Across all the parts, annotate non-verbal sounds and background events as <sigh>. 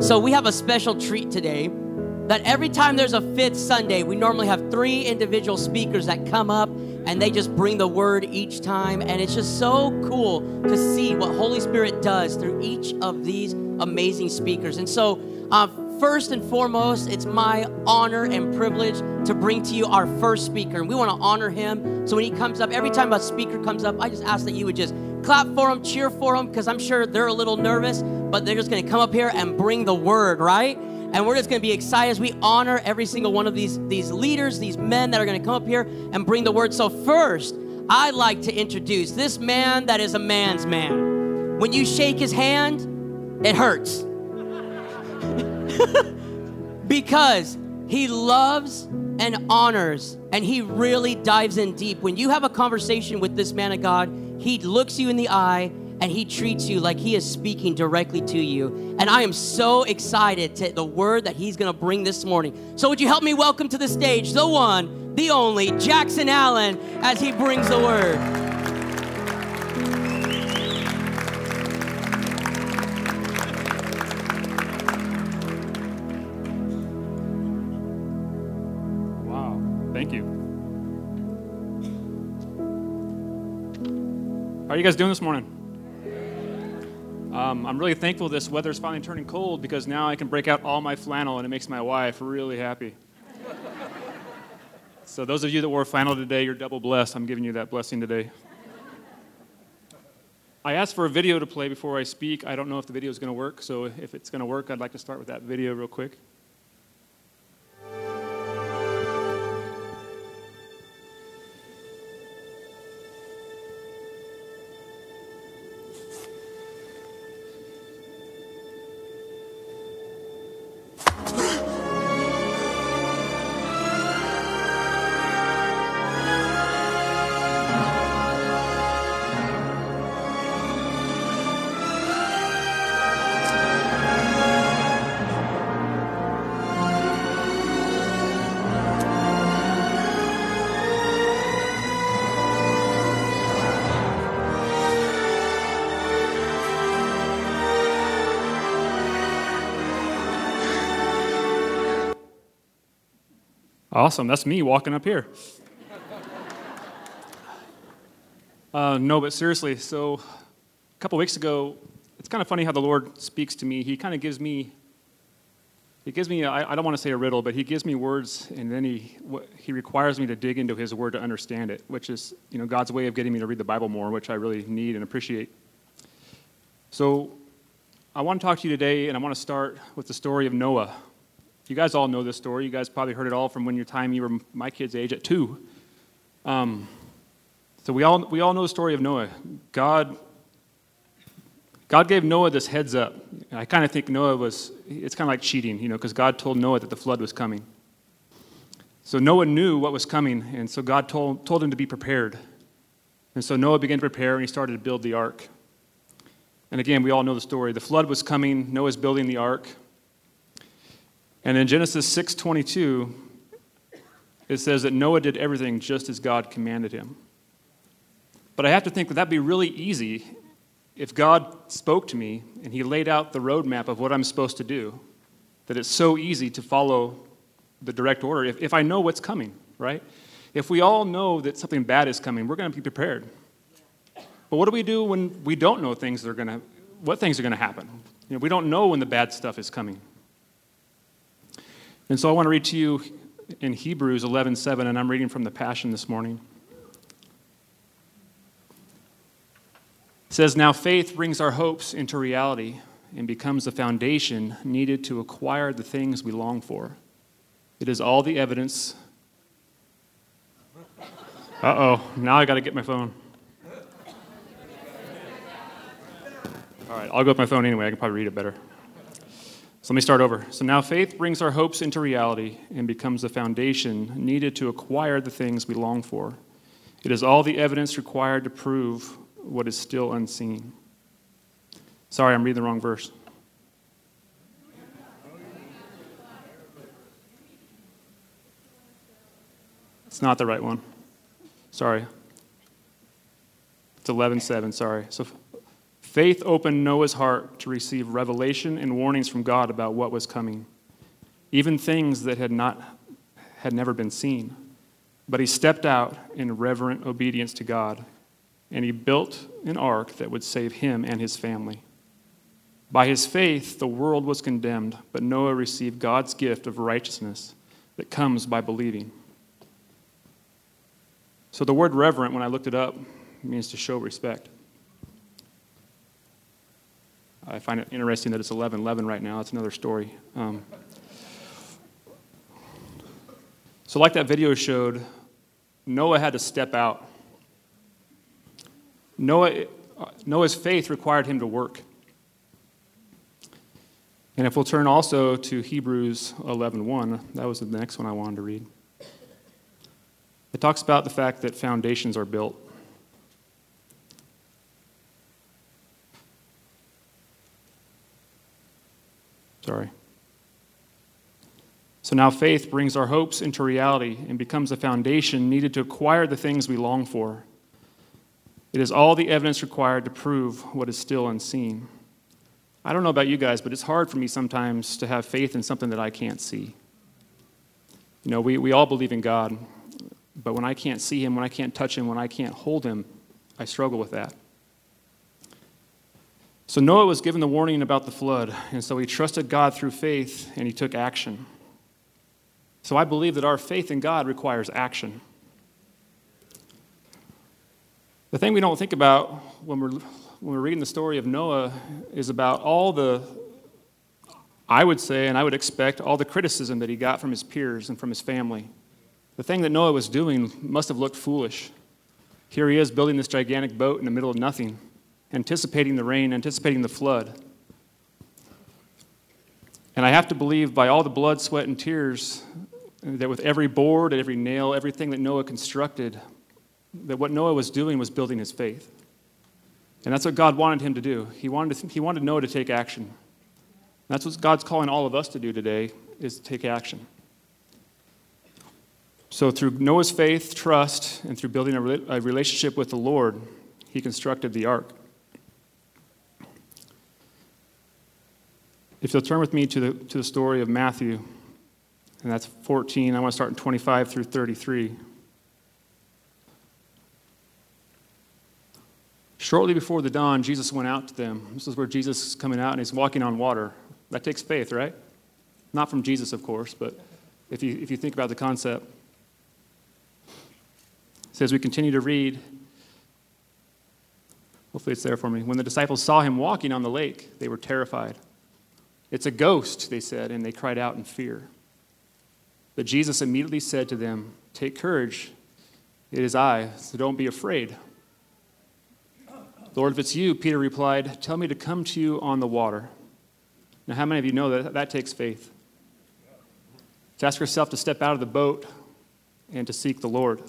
So we have a special treat today that every time there's a fifth Sunday, we normally have three individual speakers that come up and they just bring the word each time. And it's just so cool to see what Holy Spirit does through each of these amazing speakers. And so, uh, first and foremost, it's my honor and privilege to bring to you our first speaker. And we want to honor him. So when he comes up, every time a speaker comes up, I just ask that you would just clap for him, cheer for him, because I'm sure they're a little nervous, but they're just going to come up here and bring the word, right? And we're just going to be excited as we honor every single one of these, these leaders, these men that are going to come up here and bring the word. So, first, I'd like to introduce this man that is a man's man. When you shake his hand, it hurts. <laughs> because he loves and honors and he really dives in deep. When you have a conversation with this man of God, he looks you in the eye and he treats you like he is speaking directly to you. And I am so excited to the word that he's going to bring this morning. So would you help me welcome to the stage the one, the only Jackson Allen as he brings the word. Wow, thank you. How are you guys doing this morning? Um, I'm really thankful this weather is finally turning cold because now I can break out all my flannel and it makes my wife really happy. <laughs> so, those of you that wore flannel today, you're double blessed. I'm giving you that blessing today. I asked for a video to play before I speak. I don't know if the video is going to work, so if it's going to work, I'd like to start with that video real quick. Awesome. That's me walking up here. Uh, no, but seriously, so a couple weeks ago, it's kind of funny how the Lord speaks to me. He kind of gives me, he gives me, I, I don't want to say a riddle, but he gives me words, and then he, he requires me to dig into his word to understand it, which is, you know, God's way of getting me to read the Bible more, which I really need and appreciate. So I want to talk to you today, and I want to start with the story of Noah. You guys all know this story. You guys probably heard it all from when your time you were my kid's age at two. Um, so we all, we all know the story of Noah. God, God gave Noah this heads up. I kind of think Noah was, it's kind of like cheating, you know, because God told Noah that the flood was coming. So Noah knew what was coming, and so God told, told him to be prepared. And so Noah began to prepare, and he started to build the ark. And again, we all know the story. The flood was coming, Noah's building the ark. And in Genesis 6:22, it says that Noah did everything just as God commanded him. But I have to think that that'd be really easy if God spoke to me and he laid out the roadmap of what I'm supposed to do. That it's so easy to follow the direct order if, if I know what's coming, right? If we all know that something bad is coming, we're going to be prepared. But what do we do when we don't know things that are going to, what things are going to happen? You know, we don't know when the bad stuff is coming. And so I want to read to you in Hebrews 11:7 and I'm reading from the Passion this morning. It says now faith brings our hopes into reality and becomes the foundation needed to acquire the things we long for. It is all the evidence Uh-oh, now I got to get my phone. All right, I'll go with my phone anyway. I can probably read it better. So let me start over. So now faith brings our hopes into reality and becomes the foundation needed to acquire the things we long for. It is all the evidence required to prove what is still unseen. Sorry, I'm reading the wrong verse. It's not the right one. Sorry. It's 11:7, sorry. So Faith opened Noah's heart to receive revelation and warnings from God about what was coming, even things that had, not, had never been seen. But he stepped out in reverent obedience to God, and he built an ark that would save him and his family. By his faith, the world was condemned, but Noah received God's gift of righteousness that comes by believing. So the word reverent, when I looked it up, means to show respect. I find it interesting that it's 11 11 right now. That's another story. Um, so, like that video showed, Noah had to step out. Noah, Noah's faith required him to work. And if we'll turn also to Hebrews 11:1, that was the next one I wanted to read. It talks about the fact that foundations are built. Sorry. So now faith brings our hopes into reality and becomes the foundation needed to acquire the things we long for. It is all the evidence required to prove what is still unseen. I don't know about you guys, but it's hard for me sometimes to have faith in something that I can't see. You know, we, we all believe in God, but when I can't see Him, when I can't touch Him, when I can't hold Him, I struggle with that. So Noah was given the warning about the flood, and so he trusted God through faith and he took action. So I believe that our faith in God requires action. The thing we don't think about when we're, when we're reading the story of Noah is about all the, I would say, and I would expect, all the criticism that he got from his peers and from his family. The thing that Noah was doing must have looked foolish. Here he is building this gigantic boat in the middle of nothing anticipating the rain, anticipating the flood. And I have to believe by all the blood, sweat, and tears that with every board, every nail, everything that Noah constructed, that what Noah was doing was building his faith. And that's what God wanted him to do. He wanted, to, he wanted Noah to take action. That's what God's calling all of us to do today, is to take action. So through Noah's faith, trust, and through building a relationship with the Lord, he constructed the ark. If you'll turn with me to the, to the story of Matthew, and that's 14, I want to start in 25 through 33. Shortly before the dawn, Jesus went out to them. This is where Jesus is coming out and he's walking on water. That takes faith, right? Not from Jesus, of course, but if you, if you think about the concept. Says, we continue to read. Hopefully it's there for me. When the disciples saw him walking on the lake, they were terrified. It's a ghost, they said, and they cried out in fear. But Jesus immediately said to them, Take courage, it is I, so don't be afraid. Lord, if it's you, Peter replied, Tell me to come to you on the water. Now, how many of you know that that takes faith? To ask yourself to step out of the boat and to seek the Lord.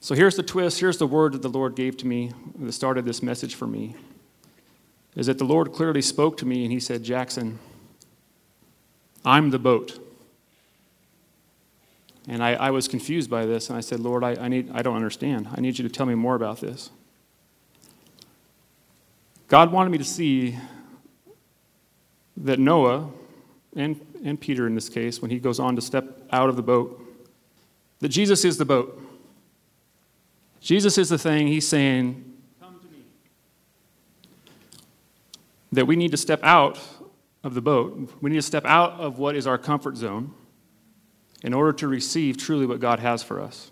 So here's the twist. Here's the word that the Lord gave to me that started this message for me is that the Lord clearly spoke to me and he said, Jackson, I'm the boat. And I, I was confused by this, and I said, Lord, I, I, need, I don't understand. I need you to tell me more about this. God wanted me to see that Noah, and, and Peter in this case, when he goes on to step out of the boat, that Jesus is the boat. Jesus is the thing he's saying, that we need to step out of the boat. We need to step out of what is our comfort zone in order to receive truly what God has for us.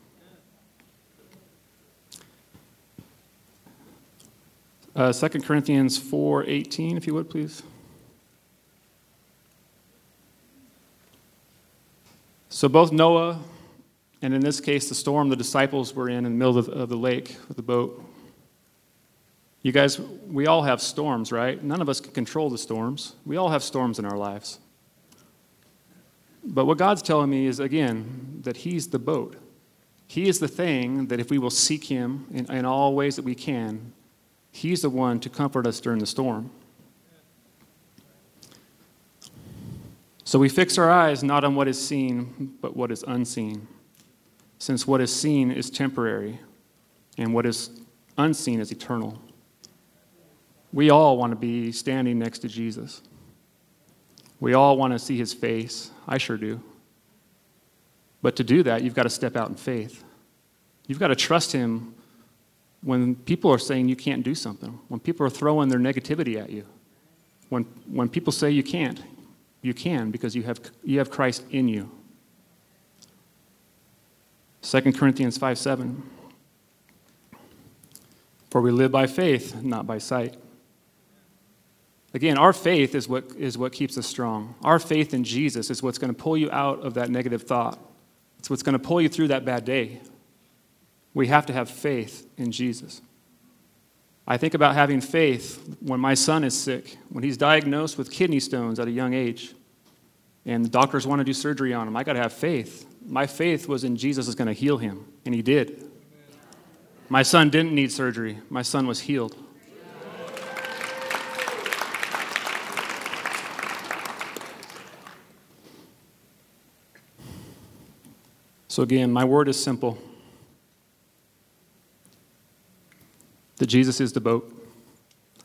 Uh, 2 Corinthians 4:18, if you would, please. So both Noah and in this case the storm the disciples were in in the middle of, of the lake with the boat you guys, we all have storms, right? None of us can control the storms. We all have storms in our lives. But what God's telling me is, again, that He's the boat. He is the thing that if we will seek Him in, in all ways that we can, He's the one to comfort us during the storm. So we fix our eyes not on what is seen, but what is unseen, since what is seen is temporary, and what is unseen is eternal. We all want to be standing next to Jesus. We all want to see his face. I sure do. But to do that, you've got to step out in faith. You've got to trust him when people are saying you can't do something, when people are throwing their negativity at you, when, when people say you can't, you can because you have, you have Christ in you. 2 Corinthians 5 7. For we live by faith, not by sight. Again, our faith is what, is what keeps us strong. Our faith in Jesus is what's going to pull you out of that negative thought. It's what's going to pull you through that bad day. We have to have faith in Jesus. I think about having faith when my son is sick, when he's diagnosed with kidney stones at a young age, and the doctors want to do surgery on him. I got to have faith. My faith was in Jesus is going to heal him, and he did. My son didn't need surgery, my son was healed. So, again, my word is simple that Jesus is the boat.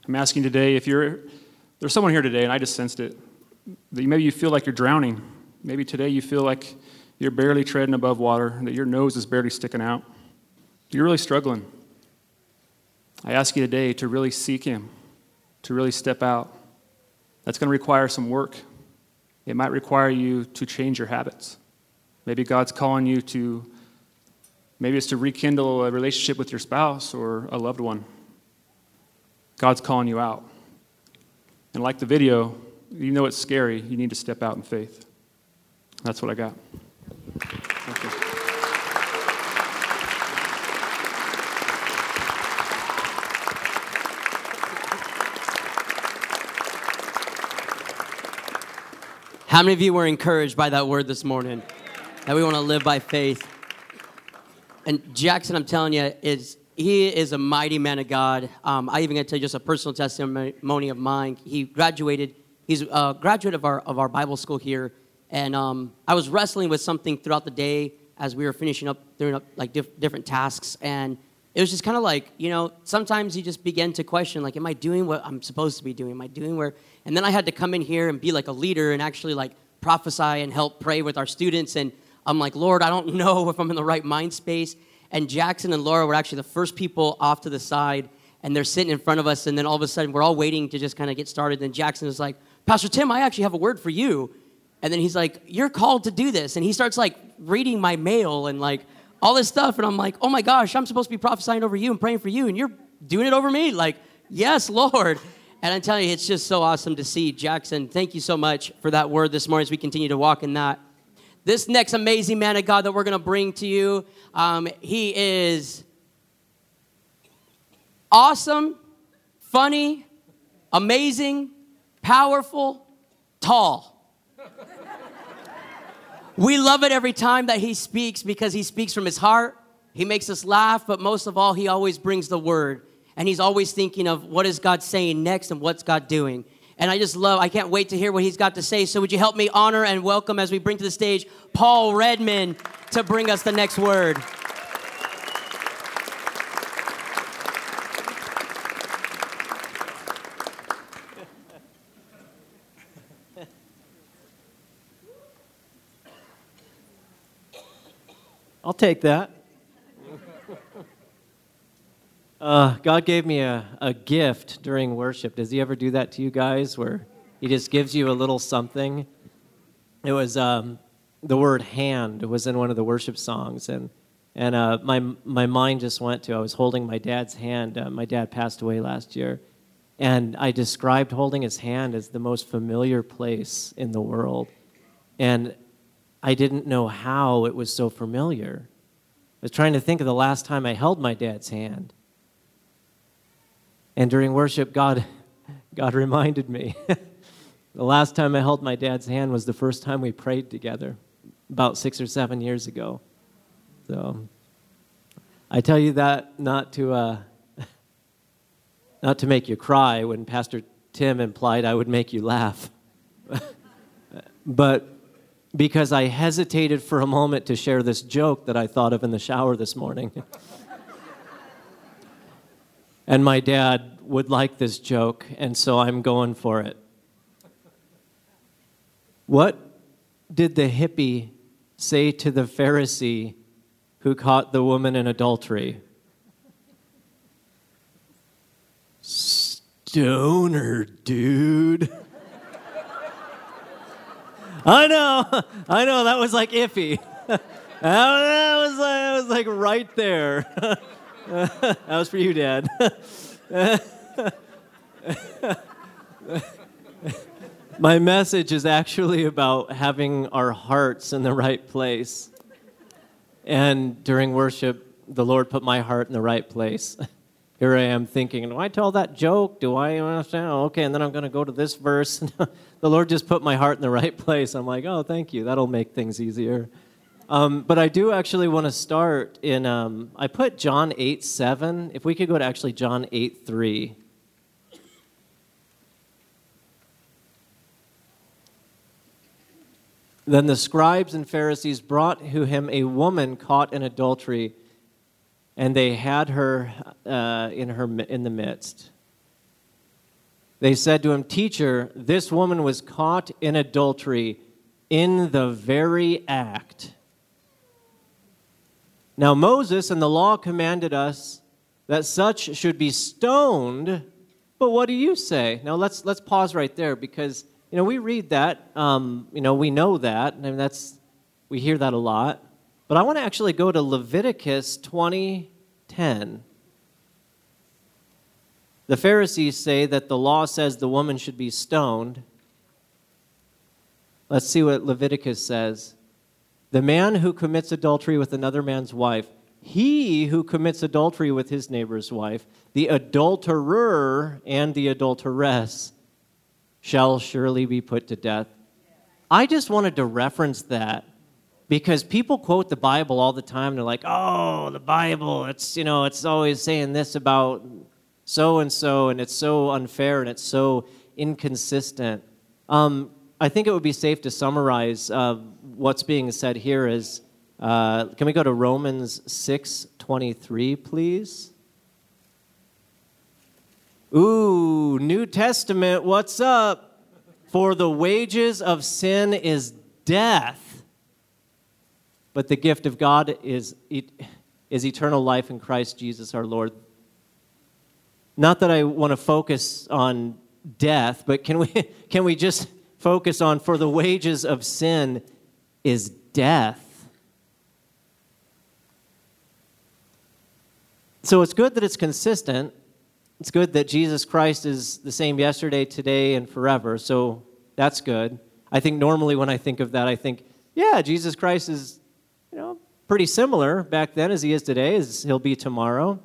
I'm asking today if you're, there's someone here today, and I just sensed it, that maybe you feel like you're drowning. Maybe today you feel like you're barely treading above water, that your nose is barely sticking out. You're really struggling. I ask you today to really seek Him, to really step out. That's going to require some work. It might require you to change your habits. Maybe God's calling you to, maybe it's to rekindle a relationship with your spouse or a loved one. God's calling you out. And like the video, you know it's scary. You need to step out in faith. That's what I got. Thank you. How many of you were encouraged by that word this morning? That we want to live by faith. And Jackson, I'm telling you, is he is a mighty man of God. Um, I even got to tell you just a personal testimony of mine. He graduated. He's a graduate of our of our Bible school here, and um, I was wrestling with something throughout the day as we were finishing up doing up like diff- different tasks, and it was just kind of like you know sometimes you just begin to question like, am I doing what I'm supposed to be doing? Am I doing where? And then I had to come in here and be like a leader and actually like prophesy and help pray with our students. And I'm like, Lord, I don't <laughs> know if I'm in the right mind space. And Jackson and Laura were actually the first people off to the side, and they're sitting in front of us. And then all of a sudden, we're all waiting to just kind of get started. And Jackson is like, Pastor Tim, I actually have a word for you. And then he's like, You're called to do this. And he starts like reading my mail and like all this stuff. And I'm like, Oh my gosh, I'm supposed to be prophesying over you and praying for you. And you're doing it over me? Like, yes, Lord. And I'm telling you, it's just so awesome to see. Jackson, thank you so much for that word this morning as we continue to walk in that. This next amazing man of God that we're going to bring to you, um, he is awesome, funny, amazing, powerful, tall. we love it every time that he speaks because he speaks from his heart. He makes us laugh, but most of all, he always brings the word and he's always thinking of what is God saying next and what's God doing. And I just love, I can't wait to hear what he's got to say. So would you help me honor and welcome as we bring to the stage Paul Redman to bring us the next word. I'll take that. Uh, God gave me a, a gift during worship. Does He ever do that to you guys where He just gives you a little something? It was um, the word hand was in one of the worship songs. And, and uh, my, my mind just went to I was holding my dad's hand. Uh, my dad passed away last year. And I described holding his hand as the most familiar place in the world. And I didn't know how it was so familiar. I was trying to think of the last time I held my dad's hand. And during worship, God, God reminded me. <laughs> the last time I held my dad's hand was the first time we prayed together, about six or seven years ago. So I tell you that not to, uh, <laughs> not to make you cry when Pastor Tim implied I would make you laugh, <laughs> but because I hesitated for a moment to share this joke that I thought of in the shower this morning. And my dad would like this joke, and so I'm going for it. What did the hippie say to the Pharisee who caught the woman in adultery? Stoner, dude. <laughs> I know, <laughs> I know, that was like iffy. <laughs> that was like, that was like right there. <laughs> that was for you, Dad. <laughs> My message is actually about having our hearts in the right place. And during worship, the Lord put my heart in the right place. <laughs> Here I am thinking, do I tell that joke? Do I understand? Oh, okay, and then I'm going to go to this verse. the Lord just put my heart in the right place. I'm like, oh, thank you. That'll make things easier. Um, but I do actually want to start in, um, I put John 8 7. If we could go to actually John 8 3. Then the scribes and Pharisees brought to him a woman caught in adultery, and they had her uh, in, her in the midst. They said to him, Teacher, this woman was caught in adultery in the very act. Now, Moses and the law commanded us that such should be stoned, but what do you say? Now, let's, let's pause right there because you know, we read that, um, you know, we know that, mean, that's, we hear that a lot. But I want to actually go to Leviticus 20:10. The Pharisees say that the law says the woman should be stoned. Let's see what Leviticus says. The man who commits adultery with another man's wife, he who commits adultery with his neighbor's wife, the adulterer and the adulteress, shall surely be put to death. I just wanted to reference that because people quote the Bible all the time. They're like, "Oh, the Bible, it's, you know, it's always saying this about so and so and it's so unfair and it's so inconsistent." Um, I think it would be safe to summarize uh, what's being said here is uh, can we go to Romans 6:23 please? Ooh, New Testament, what's up? For the wages of sin is death, but the gift of God is, is eternal life in Christ Jesus our Lord. Not that I want to focus on death, but can we, <laughs> can we just focus on for the wages of sin is death? So it's good that it's consistent it's good that Jesus Christ is the same yesterday, today, and forever. So that's good. I think normally when I think of that, I think, yeah, Jesus Christ is, you know, pretty similar back then as he is today, as he'll be tomorrow.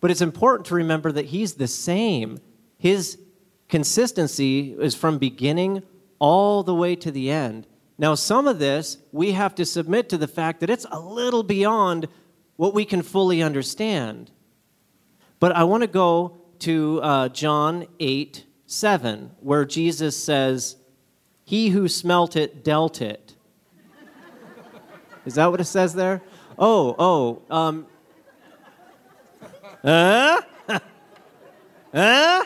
But it's important to remember that he's the same. His consistency is from beginning all the way to the end. Now, some of this we have to submit to the fact that it's a little beyond what we can fully understand. But I want to go to uh, John 8 7, where Jesus says, He who smelt it dealt it. Is that what it says there? Oh, oh. Um, <laughs> huh? <laughs> huh?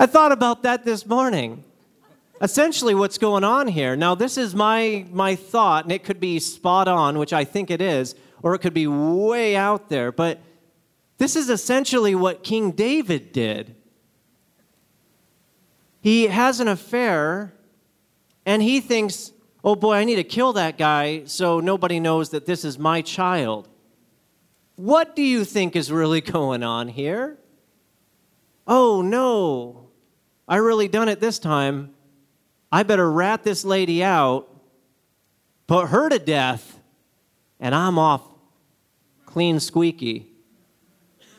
I thought about that this morning essentially what's going on here. Now, this is my, my thought, and it could be spot on, which I think it is, or it could be way out there, but this is essentially what King David did. He has an affair, and he thinks, oh boy, I need to kill that guy so nobody knows that this is my child. What do you think is really <laughs> going on here? Oh no, I really done it this time. I better rat this lady out, put her to death, and I'm off clean squeaky.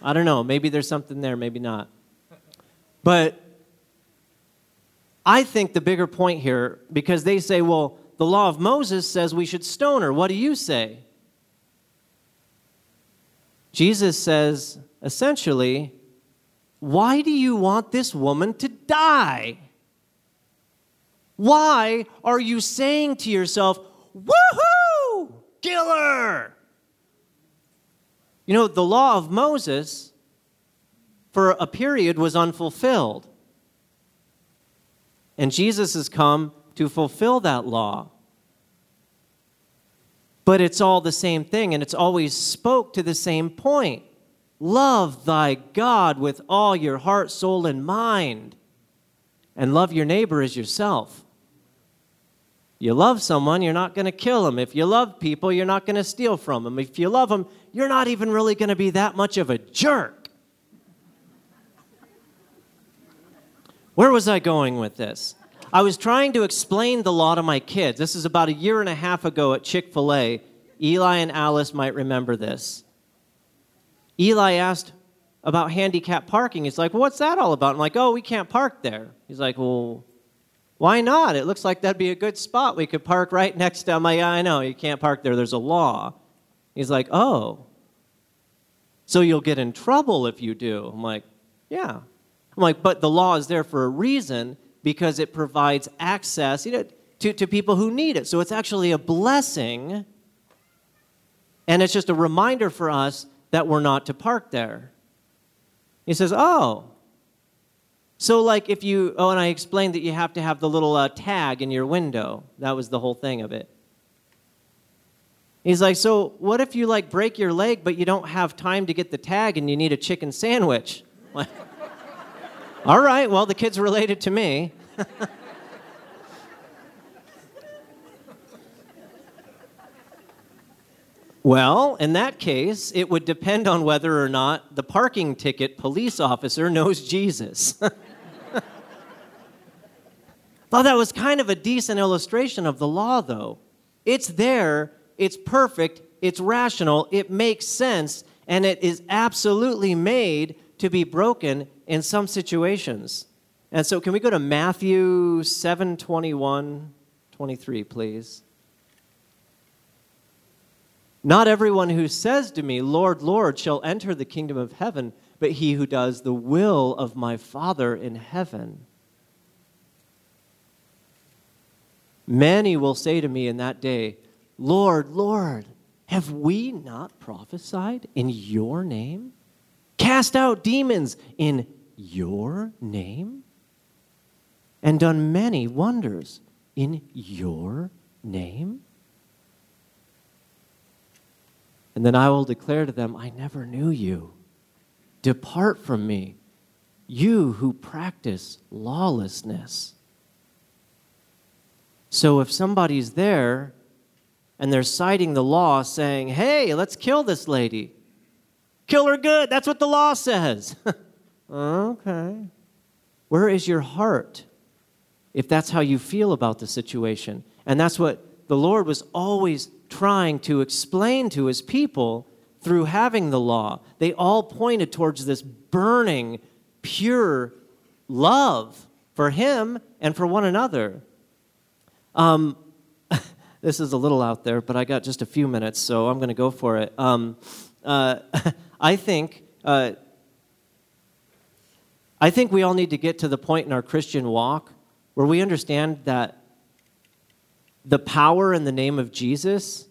I don't know. Maybe there's something there, maybe not. But I think the bigger point here, because they say, well, the law of Moses says we should stone her. What do you say? Jesus says, essentially, why do you want this woman to die? Why are you saying to yourself, woohoo, kill her. You know, the law of Moses for a period was unfulfilled. And Jesus has come to fulfill that law. But it's all the same thing, and it's always spoke to the same point. Love thy God with all your heart, soul, and mind, and love your neighbor as yourself. You love someone, you're not going to kill them. If you love people, you're not going to steal from them. If you love them, you're not even really going to be that much of a jerk. Where was I going with this? I was trying to explain the law to my kids. This is about a year and a half ago at Chick fil A. Eli and Alice might remember this. Eli asked about handicap parking. He's like, well, What's that all about? I'm like, Oh, we can't park there. He's like, Well, why not? It looks like that'd be a good spot. We could park right next to. I'm like, yeah, I know, you can't park there. There's a law. He's like, Oh. So you'll get in trouble if you do. I'm like, Yeah. I'm like, but the law is there for a reason because it provides access you know, to, to people who need it. So it's actually a blessing. And it's just a reminder for us that we're not to park there. He says, Oh, so, like, if you, oh, and I explained that you have to have the little uh, tag in your window. That was the whole thing of it. He's like, so what if you, like, break your leg, but you don't have time to get the tag and you need a chicken sandwich? <laughs> All right, well, the kid's related to me. <laughs> Well, in that case, it would depend on whether or not the parking ticket police officer knows Jesus. <laughs> Thought that was kind of a decent illustration of the law, though. It's there, it's perfect, it's rational, it makes sense, and it is absolutely made to be broken in some situations. And so, can we go to Matthew 7 21, 23, please? Not everyone who says to me, Lord, Lord, shall enter the kingdom of heaven, but he who does the will of my Father in heaven. Many will say to me in that day, Lord, Lord, have we not prophesied in your name? Cast out demons in your name? And done many wonders in your name? And then I will declare to them, I never knew you. Depart from me, you who practice lawlessness. So if somebody's there and they're citing the law saying, hey, let's kill this lady, kill her good, that's what the law says. <laughs> okay. Where is your heart if that's how you feel about the situation? And that's what the Lord was always trying to explain to his people through having the law. They all pointed towards this burning, pure love for him and for one another. Um, <laughs> this is a little out there, but I got just a few minutes, so I'm going to go for it. Um, uh, <laughs> I think. Uh, I think we all need to get to the point in our Christian walk where we understand that the power in the name of Jesus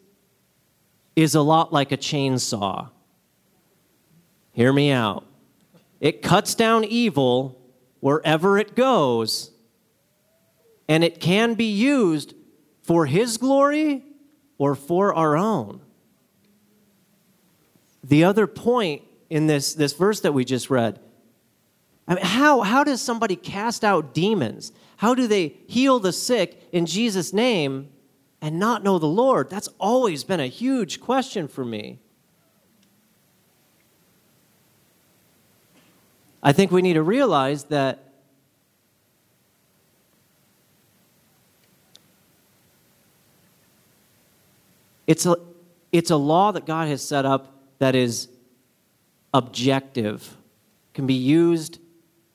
is a lot like a chainsaw. Hear me out. It cuts down evil wherever it goes and it can be used for His glory or for our own. The other point in this, this verse that we just read I mean, how, how does somebody cast out demons? How do they heal the sick in Jesus' name and not know the Lord? That's always been a huge question for me. I think we need to realize that It's a, it's a law that God has set up that is objective, can be used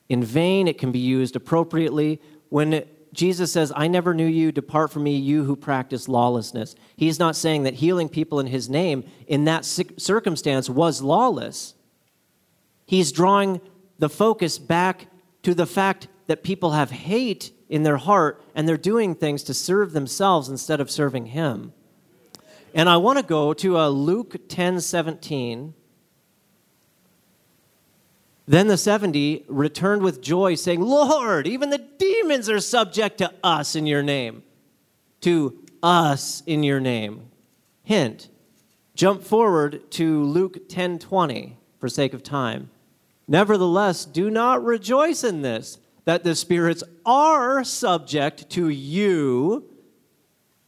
in vain, it can be used appropriately. When Jesus says, I never knew you, depart from me, you who practice lawlessness, he's not saying that healing people in his name in that circumstance was lawless. He's drawing the focus back to the fact that people have hate in their heart and they're doing things to serve themselves instead of serving him. And I want to go to uh, Luke 10 17. Then the 70 returned with joy, saying, Lord, even the demons are subject to us in your name. To us in your name. Hint, jump forward to Luke 10:20 for sake of time. Nevertheless, do not rejoice in this, that the spirits are subject to you,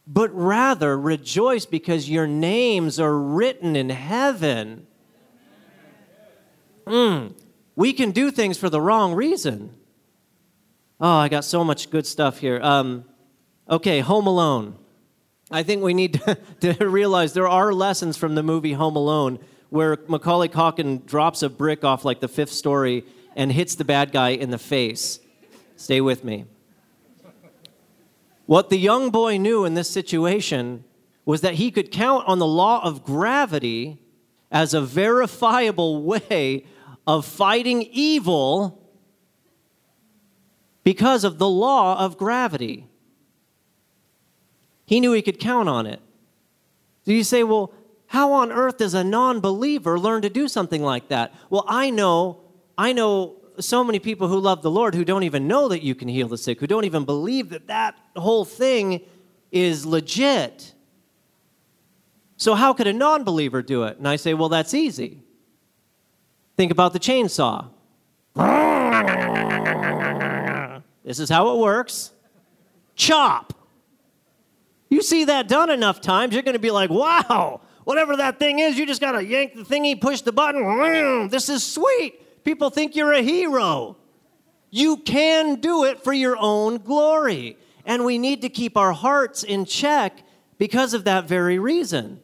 but rather rejoice because your names are written in heaven. Mm, we can do things for the wrong reason. Oh, I got so much good stuff here. Um, okay, Home Alone. I think we need <laughs> to, to realize there are lessons from the movie Home Alone where Macaulay Culkin drops a brick off like the fifth story and hits the bad guy in the face. Stay with me. What the young boy knew in this situation was that he could count on the law of gravity as a verifiable <laughs> way of fighting evil because of the law of gravity. He knew he could count on it. Do you say, well, how on earth does a non believer learn to do something like that? Well, I know, I know so many people who love the Lord who don't even know that you can heal the sick, who don't even believe that that whole thing is legit. So, how could a non believer do it? And I say, well, that's easy. Think about the chainsaw. This is how it works chop. You see that done enough times, you're going to be like, wow, whatever that thing is, you just got to yank the thingy, push the button. This is sweet. People think you're a hero. You can do it for your own glory. And we need to keep our hearts in check because of that very reason.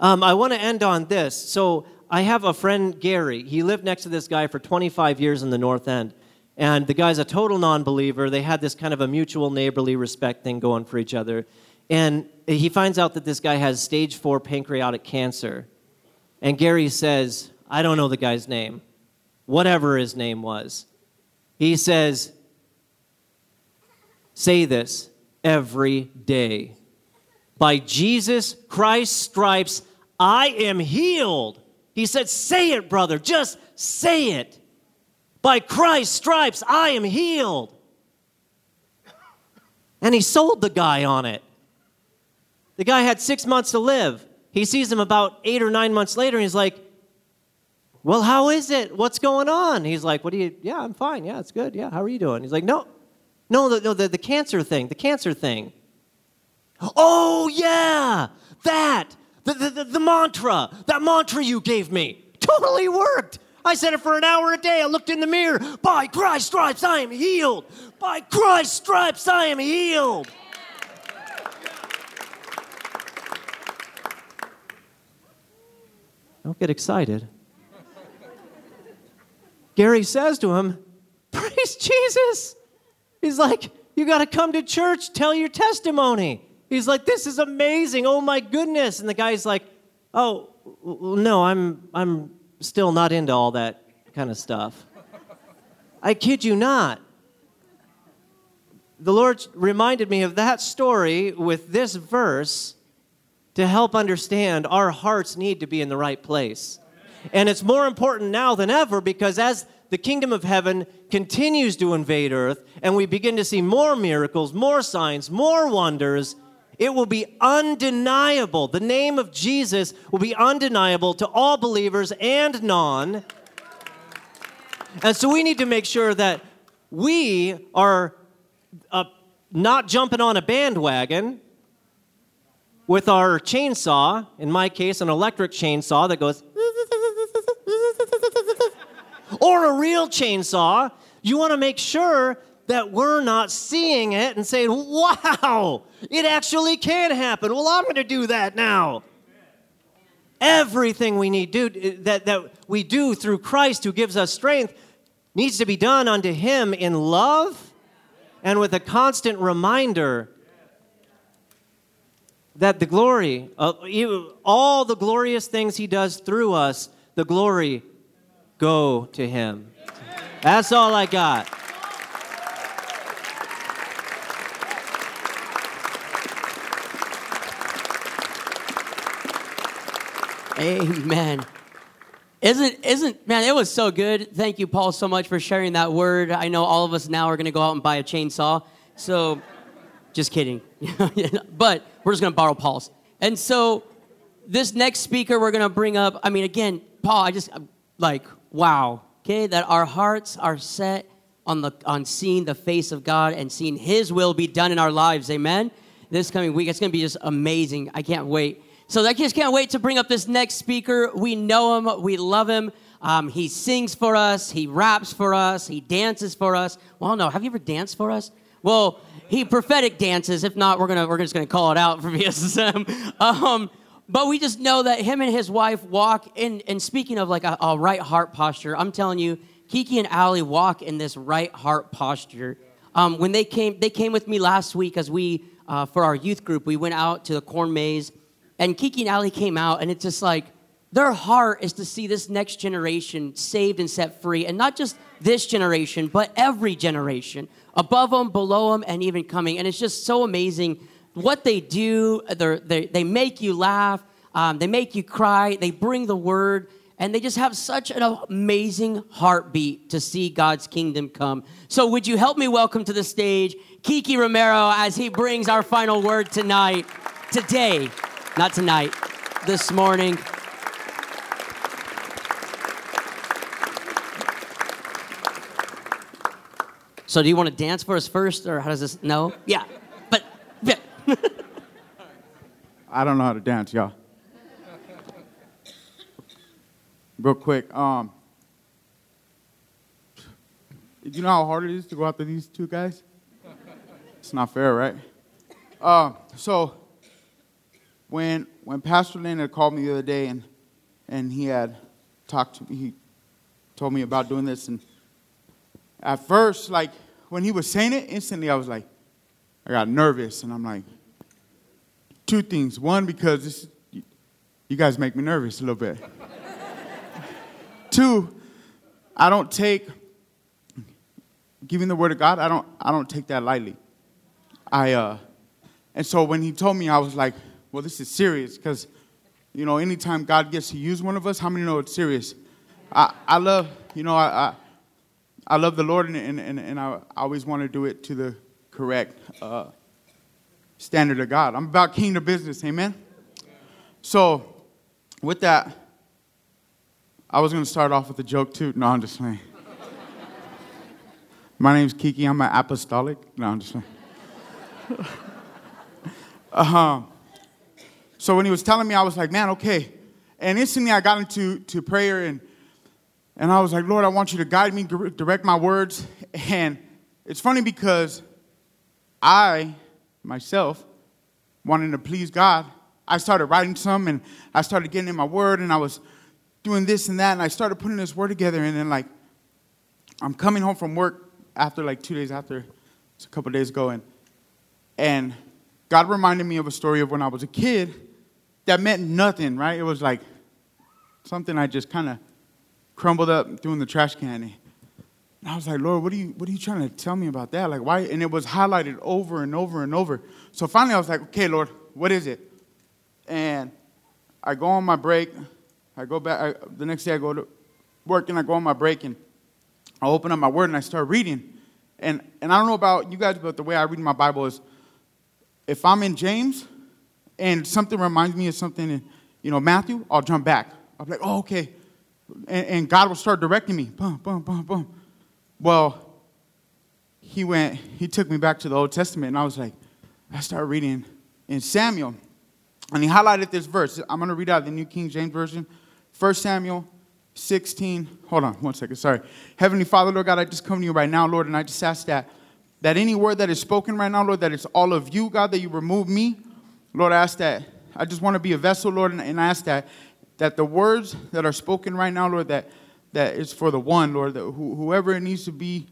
Um, I want to end on this. So, I have a friend, Gary. He lived next to this guy for 25 years in the North End. And the guy's a total non believer. They had this kind of a mutual neighborly respect thing going for each other. And he finds out that this guy has stage four pancreatic cancer. And Gary says, I don't know the guy's name, whatever his name was. He says, Say this every day. By Jesus Christ's stripes, I am healed. He said, Say it, brother, just say it. By Christ's stripes, I am healed. And he sold the guy on it. The guy had six months to live. He sees him about eight or nine months later, and he's like, Well, how is it? What's going on? He's like, What do you, yeah, I'm fine. Yeah, it's good. Yeah, how are you doing? He's like, No, no, the, no, the, the cancer thing, the cancer thing. Oh, yeah, that, the, the, the, the mantra, that mantra you gave me totally worked. I said it for an hour a day. I looked in the mirror. By Christ's stripes, I am healed. By Christ's stripes, I am healed. Don't get excited. Gary says to him, Praise Jesus. He's like, You got to come to church, tell your testimony. He's like, This is amazing. Oh my goodness. And the guy's like, Oh, no, I'm, I'm still not into all that kind of stuff. I kid you not. The Lord reminded me of that story with this verse to help understand our hearts need to be in the right place. And it's more important now than ever because as the kingdom of heaven continues to invade earth and we begin to see more miracles, more signs, more wonders, it will be undeniable. The name of Jesus will be undeniable to all believers and non. And so we need to make sure that we are uh, not jumping on a bandwagon with our chainsaw, in my case, an electric chainsaw that goes, <laughs> or a real chainsaw. You want to make sure that we're not seeing it and saying, wow, it actually can happen. Well, I'm going to do that now. Everything we need do eh, that, that we do through Christ who gives us strength needs to be done unto him in love and with a constant reminder that the glory, all the glorious things he does through us, the glory go to him. That's all I got. Amen. Isn't isn't man? It was so good. Thank you, Paul, so much for sharing that word. I know all of us now are going to go out and buy a chainsaw. So, just kidding. <laughs> but we're just going to borrow Paul's. And so, this next speaker we're going to bring up. I mean, again, Paul. I just like wow. Okay, that our hearts are set on the on seeing the face of God and seeing His will be done in our lives. Amen. This coming week, it's going to be just amazing. I can't wait. So I just can't wait to bring up this next speaker. We know him, we love him. Um, he sings for us, he raps for us, he dances for us. Well, no, have you ever danced for us? Well, he prophetic dances. If not, we're gonna we're just gonna call it out for <laughs> VSSM. Um, but we just know that him and his wife walk in. And speaking of like a, a right heart posture, I'm telling you, Kiki and Ali walk in this right heart posture. Um, when they came, they came with me last week as we uh, for our youth group. We went out to the corn maze and Kiki and Ali came out, and it's just like their heart is to see this next generation saved and set free, and not just this generation, but every generation, above them, below them, and even coming. And it's just so amazing what they do. They, they make you laugh, um, they make you cry, they bring the word, and they just have such an amazing heartbeat to see God's kingdom come. So, would you help me welcome to the stage Kiki Romero as he brings our final word tonight, today. Not tonight, this morning. So, do you want to dance for us first, or how does this? No? Yeah. But, yeah. <laughs> I don't know how to dance, y'all. Real quick, um, you know how hard it is to go after these two guys? It's not fair, right? Uh, so, when when Pastor had called me the other day and and he had talked to me, he told me about doing this, and at first, like when he was saying it, instantly I was like, I got nervous, and I'm like, two things. One, because this, you guys make me nervous a little bit. Two, I don't take giving the word of God. I don't. I don't take that lightly. I uh, and so when he told me, I was like, well, this is serious because, you know, anytime God gets to use one of us, how many know it's serious? I, I love, you know, I, I, love the Lord and, and, and I always want to do it to the correct uh, standard of God. I'm about kingdom business, amen? So, with that, I was going to start off with a joke too. No, I'm just saying. <laughs> My name's Kiki. I'm an apostolic. No, I'm just saying. <laughs> uh-huh. So when he was telling me, I was like, man, okay. And instantly I got into to prayer and, and I was like, Lord, I want you to guide me, direct my words. And it's funny because I, myself, wanting to please God, I started writing some and I started getting in my word and I was doing this and that and I started putting this word together and then like I'm coming home from work after like two days after, it's a couple days ago and and God reminded me of a story of when I was a kid that meant nothing, right? It was like something I just kind of crumbled up, threw in the trash can. And I was like, Lord, what are you what are you trying to tell me about that? Like why? And it was highlighted over and over and over. So finally I was like, okay, Lord, what is it? And I go on my break. I go back I, the next day I go to work and I go on my break and I open up my word and I start reading. And and I don't know about you guys, but the way I read my Bible is if I'm in James, and something reminds me of something in, you know, Matthew, I'll jump back. I'll be like, oh, okay. And, and God will start directing me. Boom, boom, boom, boom. Well, he went, he took me back to the Old Testament, and I was like, I started reading in Samuel. And he highlighted this verse. I'm going to read out the New King James Version. 1 Samuel 16. Hold on one second. Sorry. Heavenly Father, Lord God, I just come to you right now, Lord, and I just ask that, that any word that is spoken right now, Lord, that it's all of you, God, that you remove me Lord, I ask that. I just want to be a vessel, Lord, and, and I ask that that the words that are spoken right now, Lord, that that is for the one, Lord, that who, whoever it needs to be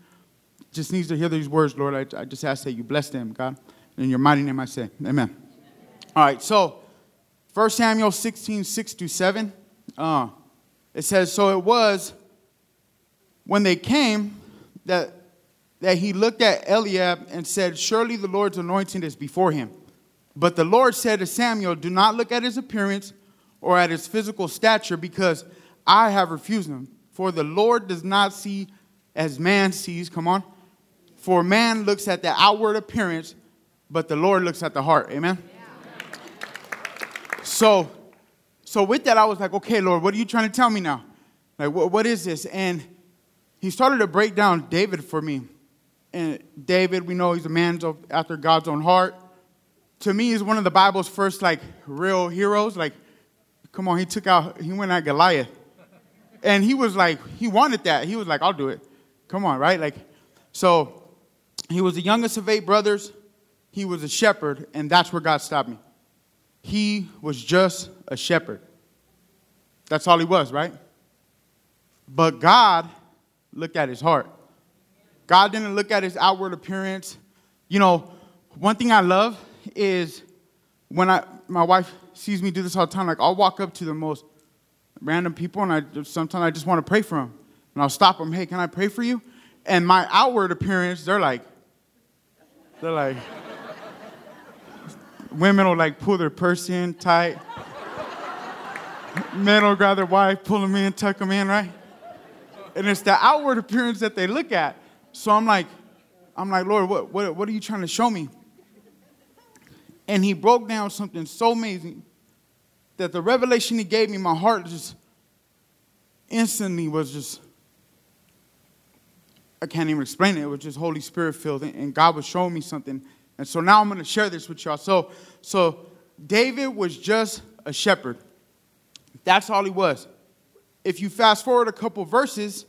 just needs to hear these words, Lord. I, I just ask that you bless them, God. In your mighty name I say, Amen. All right, so 1 Samuel 16, 6 to 7. Uh, it says, So it was when they came that, that he looked at Eliab and said, Surely the Lord's anointing is before him. But the Lord said to Samuel, Do not look at his appearance or at his physical stature, because I have refused him. For the Lord does not see as man sees. Come on. For man looks at the outward appearance, but the Lord looks at the heart. Amen. So, so with that, I was like, okay, Lord, what are you trying to tell me now? Like, what, what is this? And he started to break down David for me. And David, we know he's a man after God's own heart. To me, he's one of the Bible's first like real heroes. Like, come on, he took out, he went at Goliath. And he was like, he wanted that. He was like, I'll do it. Come on, right? Like, so he was the youngest of eight brothers. He was a shepherd, and that's where God stopped me. He was just a shepherd. That's all he was, right? But God looked at his heart. God didn't look at his outward appearance. You know, one thing I love is when I my wife sees me do this all the time. Like I'll walk up to the most random people, and I sometimes I just want to pray for them, and I'll stop them. Hey, can I pray for you? And my outward appearance, they're like, they're like, women will like pull their purse in tight. Men will grab their wife, pull them in, tuck them in, right? And it's the outward appearance that they look at. So I'm like, I'm like, Lord, what, what, what are you trying to show me? And he broke down something so amazing that the revelation he gave me, my heart just instantly was just, I can't even explain it. It was just Holy Spirit filled, and God was showing me something. And so now I'm going to share this with y'all. So, so David was just a shepherd. That's all he was. If you fast forward a couple verses,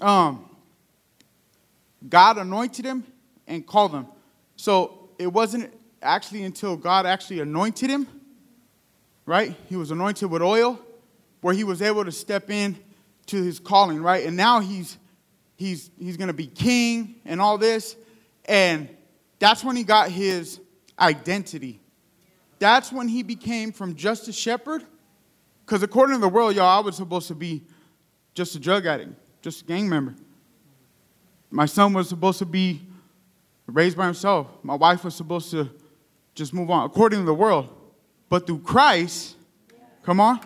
um, God anointed him and called him. So it wasn't actually until God actually anointed him, right? He was anointed with oil, where he was able to step in to his calling, right? And now he's he's he's gonna be king and all this. And that's when he got his identity. That's when he became from just a shepherd. Because according to the world, y'all, I was supposed to be just a drug addict, just a gang member. My son was supposed to be raised by himself. My wife was supposed to just move on, according to the world. But through Christ, come on,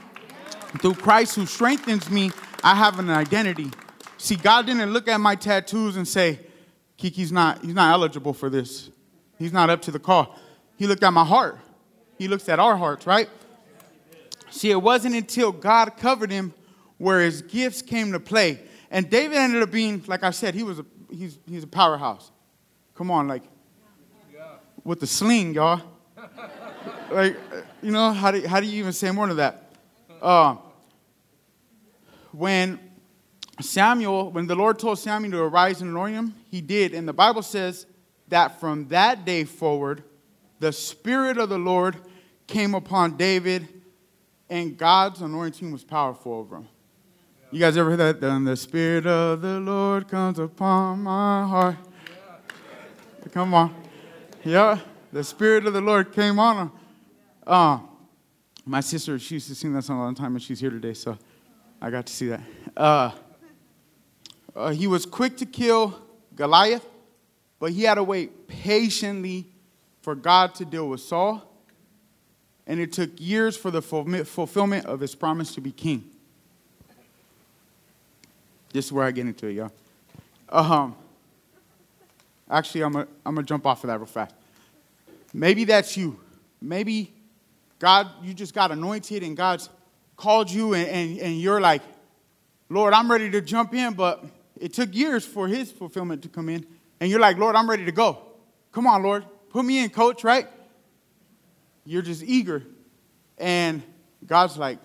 through Christ who strengthens me, I have an identity. See, God didn't look at my tattoos and say, Kiki's not, he's not eligible for this. He's not up to the call. He looked at my heart. He looks at our hearts, right? See, it wasn't until God covered him where his gifts came to play. And David ended up being, like I said, he was a he's, he's a powerhouse. Come on, like, with the sling, y'all. like, you know, how do, how do you even say more to that? Uh, when Samuel, when the Lord told Samuel to arise and anoint him, he did. And the Bible says that from that day forward, the Spirit of the Lord came upon David, and God's anointing was powerful over him. You guys ever heard that? Then the Spirit of the Lord comes upon my heart. Come on. Yeah, the Spirit of the Lord came on him. Uh, my sister, she used to sing that song all the time, and she's here today, so I got to see that. Uh, uh, he was quick to kill Goliath, but he had to wait patiently for God to deal with Saul, and it took years for the fulfillment of his promise to be king. This is where I get into it, y'all. Um, actually, I'm going I'm to jump off of that real fast. Maybe that's you. Maybe God, you just got anointed and God's called you and, and, and you're like, Lord, I'm ready to jump in, but it took years for his fulfillment to come in. And you're like, Lord, I'm ready to go. Come on, Lord. Put me in, coach, right? You're just eager. And God's like,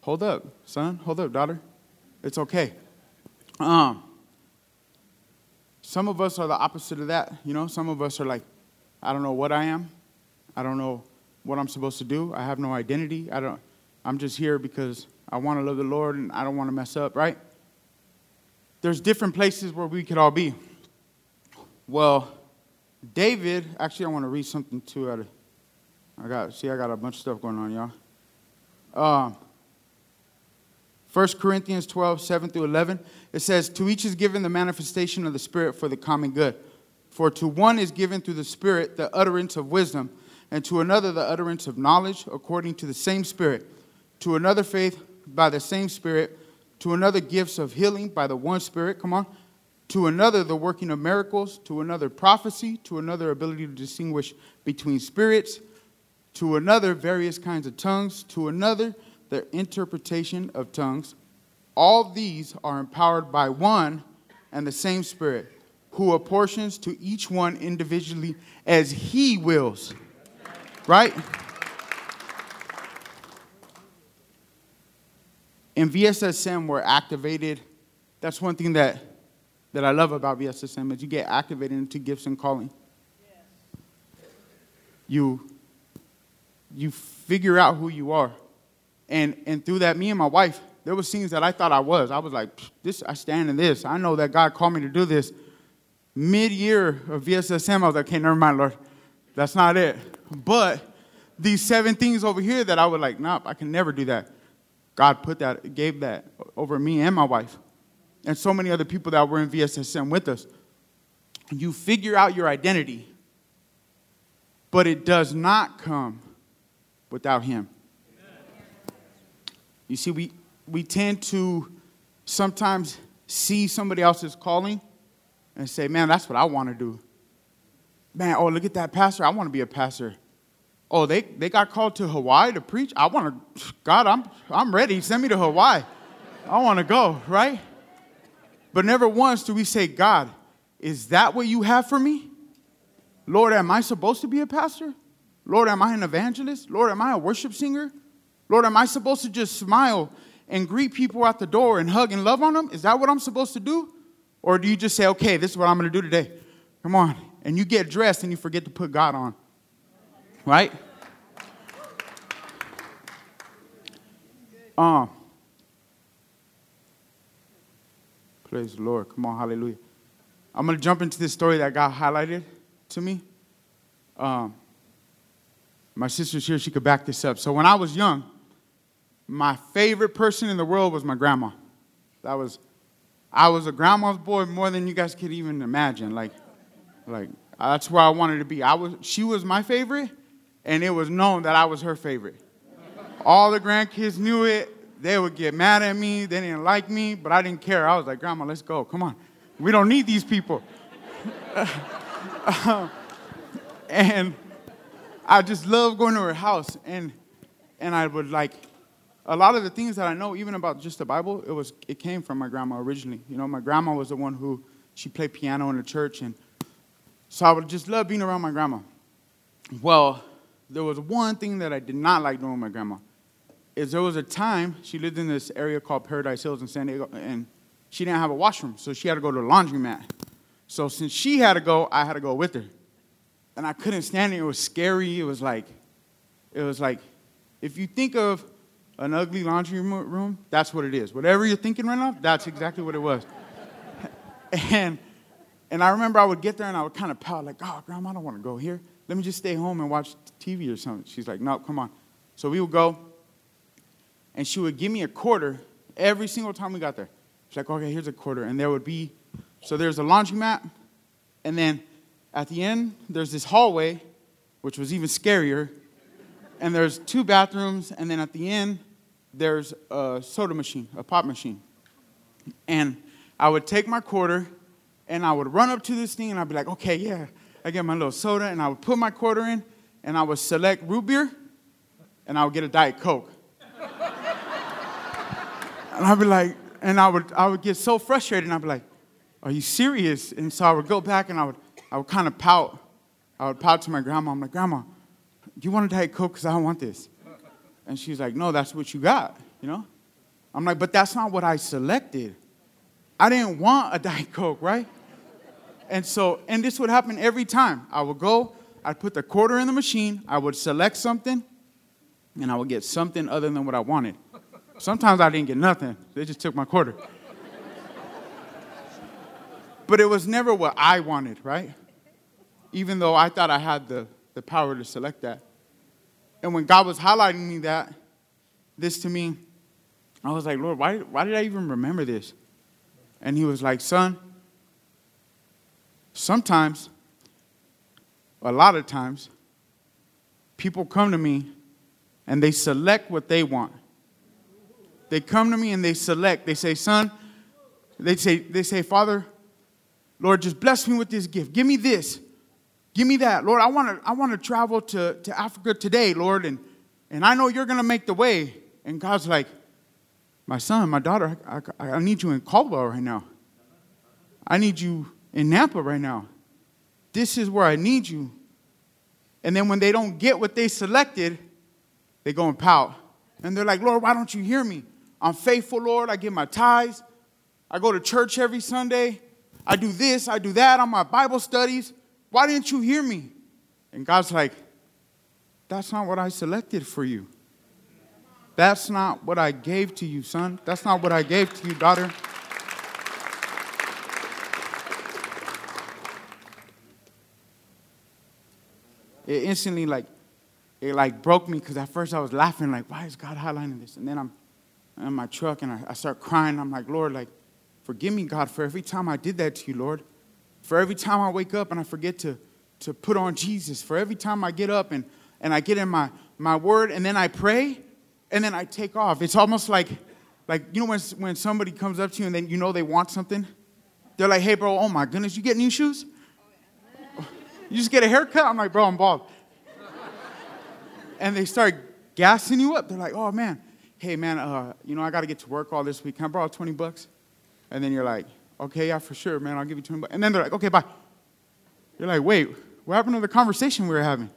hold up, son. Hold up, daughter. It's okay. Um, some of us are the opposite of that. You know, some of us are like, I don't know what I am. I don't know what I'm supposed to do. I have no identity. I don't. I'm just here because I want to love the Lord and I don't want to mess up. Right? There's different places where we could all be. Well, David. Actually, I want to read something too. Out of, I got see. I got a bunch of stuff going on, y'all. Um, 1 Corinthians 12, 7 through 11, it says, To each is given the manifestation of the Spirit for the common good. For to one is given through the Spirit the utterance of wisdom, and to another the utterance of knowledge according to the same Spirit. to another faith by the same Spirit, to another gifts of healing by the one Spirit, come on, to another the working of miracles, to another prophecy, to another ability to distinguish between spirits, to another various kinds of tongues, to another the interpretation of tongues. All these are empowered by one and the same Spirit, who apportions to each one individually as he wills. Right? In VSSM, we're activated. That's one thing that, that I love about VSSM is you get activated into gifts and calling. You, you figure out who you are. And, and through that, me and my wife, there were things that I thought I was. I was like, this, I stand in this. I know that God called me to do this. Mid-year of VSSM, I was like, okay, never mind, Lord. That's not it. But these seven things over here that I was like, nope, I can never do that. God put that, gave that over me and my wife, and so many other people that were in VSSM with us. You figure out your identity, but it does not come without Him. You see, we, we tend to sometimes see somebody else's calling and say, man, that's what I want to do. Man, oh, look at that pastor. I want to be a pastor. Oh, they, they got called to Hawaii to preach. I want to, God, I'm, I'm ready. Send me to Hawaii. I want to go, right? But never once do we say, God, is that what you have for me? Lord, am I supposed to be a pastor? Lord, am I an evangelist? Lord, am I a worship singer? Lord, am I supposed to just smile and greet people at the door and hug and love on them? Is that what I'm supposed to do? Or do you just say, okay, this is what I'm going to do today? Come on. And you get dressed and you forget to put God on. Right? Um, praise the Lord. Come on, hallelujah. I'm going to jump into this story that got highlighted to me. Um, my sister's here, she could back this up. So when I was young, my favorite person in the world was my grandma. That was, I was a grandma's boy more than you guys could even imagine. Like, like that's where I wanted to be. I was, she was my favorite, and it was known that I was her favorite. All the grandkids knew it. They would get mad at me. They didn't like me, but I didn't care. I was like, Grandma, let's go. Come on. We don't need these people. <laughs> and I just love going to her house, and and I would like a lot of the things that I know, even about just the Bible, it was it came from my grandma originally. You know, my grandma was the one who she played piano in the church, and so I would just love being around my grandma. Well, there was one thing that I did not like doing with my grandma. Is there was a time she lived in this area called Paradise Hills in San Diego, and she didn't have a washroom, so she had to go to the laundromat. So since she had to go, I had to go with her, and I couldn't stand it. It was scary. It was like, it was like, if you think of an ugly laundry room, that's what it is. Whatever you're thinking right now, that's exactly what it was. <laughs> and and I remember I would get there and I would kind of pout like, "Oh, grandma, I don't want to go here. Let me just stay home and watch TV or something." She's like, "No, come on." So we would go, and she would give me a quarter every single time we got there. She's like, "Okay, here's a quarter," and there would be, so there's a laundromat, and then at the end there's this hallway, which was even scarier, and there's two bathrooms, and then at the end there's a soda machine, a pop machine. And I would take my quarter and I would run up to this thing and I'd be like, okay, yeah, I get my little soda and I would put my quarter in and I would select root beer and I would get a Diet Coke. <laughs> and I'd be like, and I would, I would get so frustrated and I'd be like, are you serious? And so I would go back and I would, I would kind of pout. I would pout to my grandma. I'm like, Grandma, do you want a Diet Coke? Because I don't want this. And she's like, no, that's what you got, you know? I'm like, but that's not what I selected. I didn't want a <laughs> Diet Coke, right? And so, and this would happen every time. I would go, I'd put the quarter in the machine, I would select something, and I would get something other than what I wanted. Sometimes I didn't get nothing, they just took my quarter. but it was never what I wanted, right? Even though I thought I had the, the power to select that. And when God was highlighting me that, this to me, I was like, Lord, why, why did I even remember this? And he was like, Son, sometimes, a lot of times, people come to me and they select what they want. They come to me and they select. They say, son, they say, they say, Father, Lord, just bless me with this gift. Give me this. Give me that. Lord, I want to I want to travel to, to Africa today, Lord, and, and I know you're going to make the way. And God's like, my son, my daughter, I, I, I need you in Caldwell right now. I need you in Napa right now. This is where I need you. And then when they don't get what they selected, they go and pout. And they're like, Lord, why don't you hear me? I'm faithful, Lord. I give my tithes. I go to church every Sunday. I do this, I do that on my Bible studies. Why didn't you hear me? And God's like, That's not what I selected for you. That's not what I gave to you, son. That's not what I gave to you, daughter. It instantly like it like broke me because at first I was laughing, like, why is God highlighting this? And then I'm in my truck and I, I start crying. I'm like, Lord, like, forgive me, God, for every time I did that to you, Lord. For every time I wake up and I forget to, to put on Jesus. For every time I get up and, and I get in my, my word and then I pray and then I take off. It's almost like, like you know, when, when somebody comes up to you and then you know they want something? They're like, hey, bro, oh my goodness, you get new shoes? You just get a haircut? I'm like, bro, I'm bald and they start gassing you up. They're like, oh man, hey man, uh, you know, I got to get to work all this week. Can I borrow 20 bucks? And then you're like, okay, yeah, for sure, man, I'll give you 20 bucks. And then they're like, okay, bye. You're like, wait, what happened to the conversation we were having?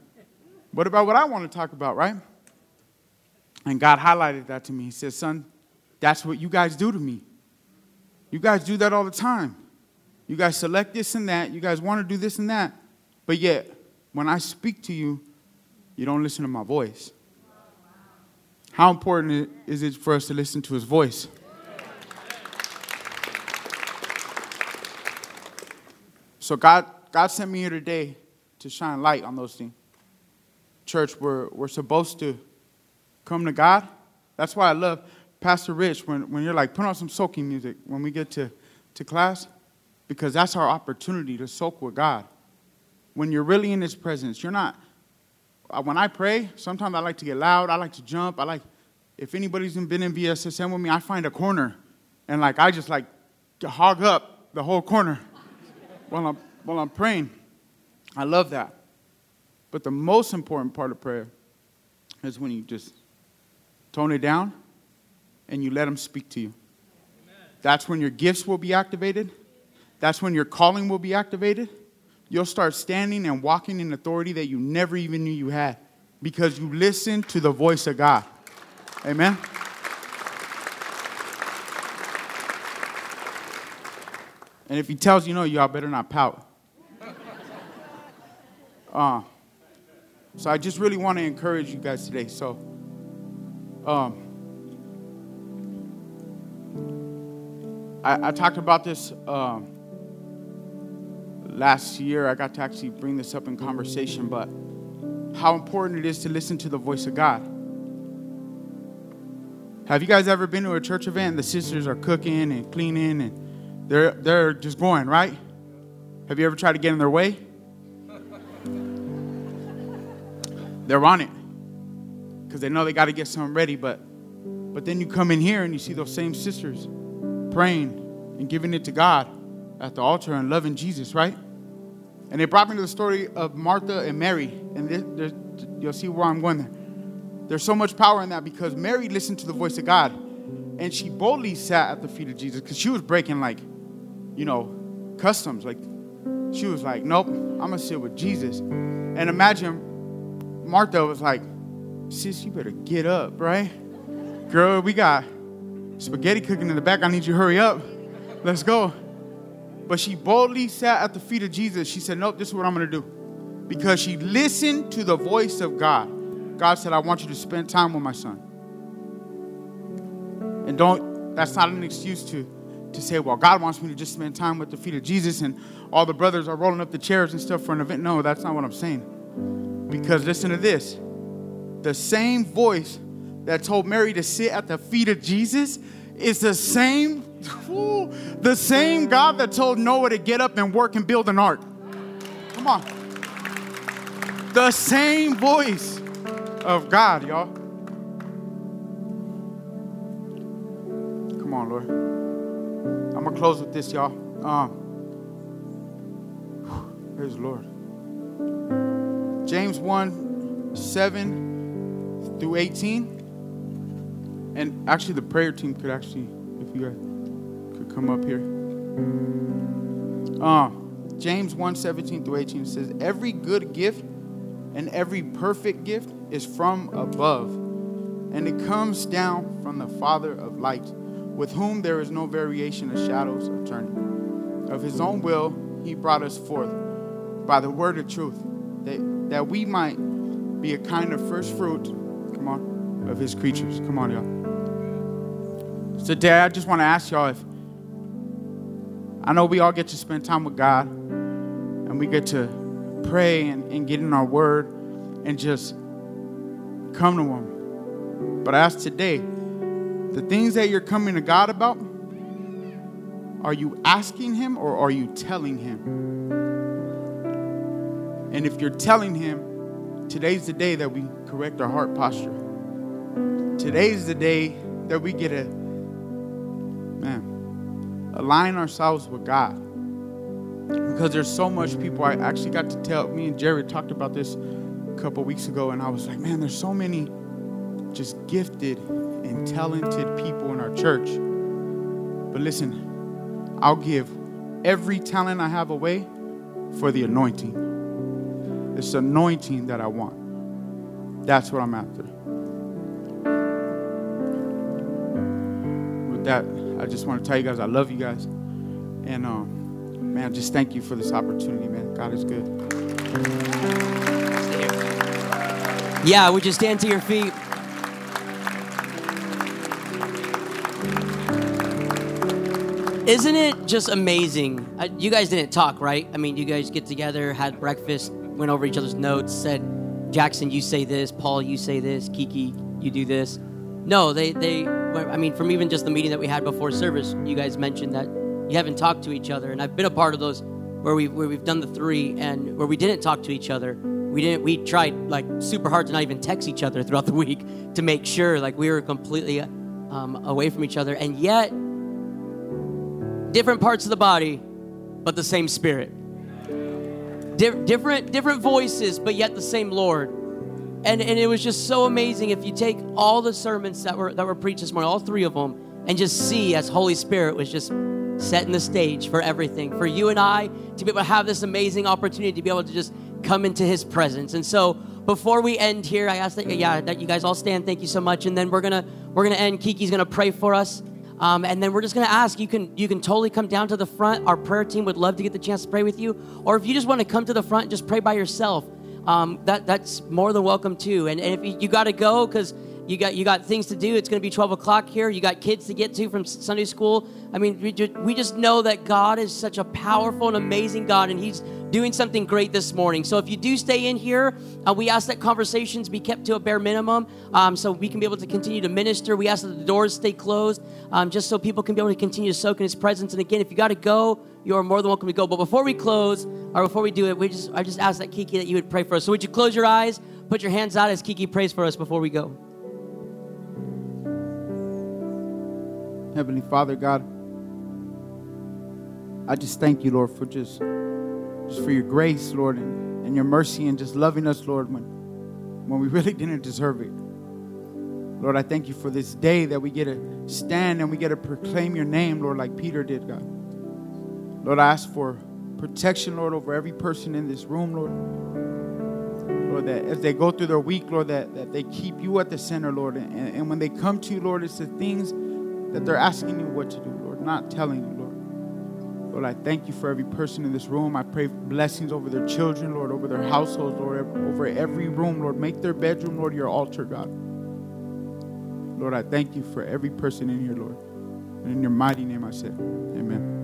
What about what I want to talk about, right? And God highlighted that to me. He said, son, that's what you guys do to me. You guys do that all the time. You guys select this and that. You guys want to do this and that. But yet, when I speak to you, you don't listen to my voice. How important is it for us to listen to his voice? So God, God sent me here today to shine light on those things. Church, we're, we're supposed to come to God. That's why I love Pastor Rich when, when you're like, put on some soaking music when we get to, to class, because that's our opportunity to soak with God. When you're really in his presence, you're not uh, when I pray, sometimes I like to get loud. I like to jump. I like, if anybody's been in BSSM with me, I find a corner and like I just like hog up the whole corner while I'm, while I'm praying. I love that. But the most important part of prayer is when you just tone it down and you let Him speak to you. Amen. That's when your gifts will be activated. That's when your calling will be activated you'll start standing and walking in authority that you never even knew you had because you listen to the voice of God. Amen. And if he tells you no, y'all better not pout. Uh, so I just really want to encourage you guys today. So, um, I, I talked about this um, last year, I got to actually bring this up in conversation, but how important it is to listen to the voice of God. Have you guys ever been to a church event? and The sisters are cooking and cleaning and they're, they're just going, right? Have you ever tried to get in their way? They're on it because they know they got to get something ready. But, but then you come in here and you see those same sisters praying and giving it to God at the altar and loving Jesus, right? And it brought me to the story of Martha and Mary. And you'll see where I'm going there. There's so much power in that because Mary listened to the voice of God. And she boldly sat at the feet of Jesus because she was breaking, like, you know, customs. Like, she was like, nope, I'm to sit with Jesus. And imagine Martha was like, sis, you better get up, right? Girl, we got spaghetti cooking in the back. I need you to hurry up. Let's go. But she boldly sat at the feet of Jesus. She said, Nope, this is what I'm going to do. Because she listened to the voice of God. God said, I want you to spend time with my son. And don't, that's not an excuse to, to say, well, God wants me to just spend time with the feet of Jesus and all the brothers are rolling up the chairs and stuff for an event. No, that's not what I'm saying. Because listen to this the same voice that told Mary to sit at the feet of Jesus is the same the same God that told Noah to get up and work and build an ark. Come on. The same voice of God, y'all. Gonna close with this, y'all. Um, praise the Lord. James 1 7 through 18. And actually, the prayer team could actually, if you guys could come up here. Uh, James 1 17 through 18 says, Every good gift and every perfect gift is from above, and it comes down from the Father of lights, with whom there is no variation of shadows of turning. Of his own will, he brought us forth by the word of truth, that, that we might be a kind of first fruit, come on, of his creatures. Come on, y'all. So today, I just want to ask y'all if I know we all get to spend time with God and we get to pray and, and get in our word and just come to Him. But I ask today, the things that you're coming to God about, are you asking Him or are you telling Him? And if you're telling Him, today's the day that we correct our heart posture. Today's the day that we get to, man, align ourselves with God. Because there's so much people. I actually got to tell, me and Jared talked about this a couple weeks ago, and I was like, man, there's so many just gifted and talented people in our church. But listen, I'll give every talent I have away for the anointing. It's anointing that I want. That's what I'm after. With that, I just want to tell you guys I love you guys. And um, man, just thank you for this opportunity, man. God is good. Yeah, would you stand to your feet? Isn't it just amazing? Uh, you guys didn't talk, right? I mean, you guys get together, had breakfast, went over each other's notes, said, Jackson, you say this, Paul, you say this, Kiki, you do this. No, they, they, I mean, from even just the meeting that we had before service, you guys mentioned that you haven't talked to each other. And I've been a part of those where, we've, where we've done the three and where we didn't talk to each other. We didn't, we tried like super hard to not even text each other throughout the <laughs> week to make sure like we were completely um, away from each other. And yet, different parts of the body, but the same spirit. Di- different, different voices, but yet the same Lord. And, and it was just so amazing if you take all the sermons that were, that were preached this morning, all three of them, and just see as Holy Spirit was just setting the stage for everything, for you and I to be able to have this amazing opportunity to be able to just come into His presence. And so before we end here, I ask that yeah that you guys all stand. Thank you so much. And then we're gonna we're gonna end. Kiki's gonna pray for us. Um, and then we're just going to ask you can you can totally come down to the front. Our prayer team would love to get the chance to pray with you. Or if you just want to come to the front just pray by yourself. Um, that that's more than welcome too. And, and if you, you got to go because you got you got things to do. It's going to be 12 o'clock here. You got kids to get to from sunday school. I mean we just, we just know that god is such a powerful and amazing god and he's doing something great this morning. So if you do stay in here uh, we ask that conversations be kept to a bare minimum um, so we can be able to continue to minister. We ask that the doors stay closed um, just so people can be able to continue to soak in his presence. And again if you got to go you are more than welcome to go. But before we close or before we do it we just i just ask that kiki that you would pray for us. So would you close your eyes put your hands out as kiki prays for us before we go Heavenly Father, God, I just thank you, Lord, for just, just for your grace, Lord, and, and your mercy and just loving us, Lord, when, when we <laughs> really didn't deserve it. Lord, I thank you for this day that we get to stand and we get to proclaim your name, Lord, like Peter did, God. Lord, I ask for protection, Lord, over every person in this room, Lord. Lord, that as they go through their week, Lord, that, that they keep you at the center, Lord. And, and when they come to you, Lord, it's the things that they're asking you what to do, Lord, not telling you, Lord. Lord, I thank you for every person in this room. I pray blessings over their children, Lord, over their households, Lord, over every room, Lord. Make their bedroom, Lord, your altar, God. Lord, I thank you for every person in here, Lord. And in your mighty name I say, amen.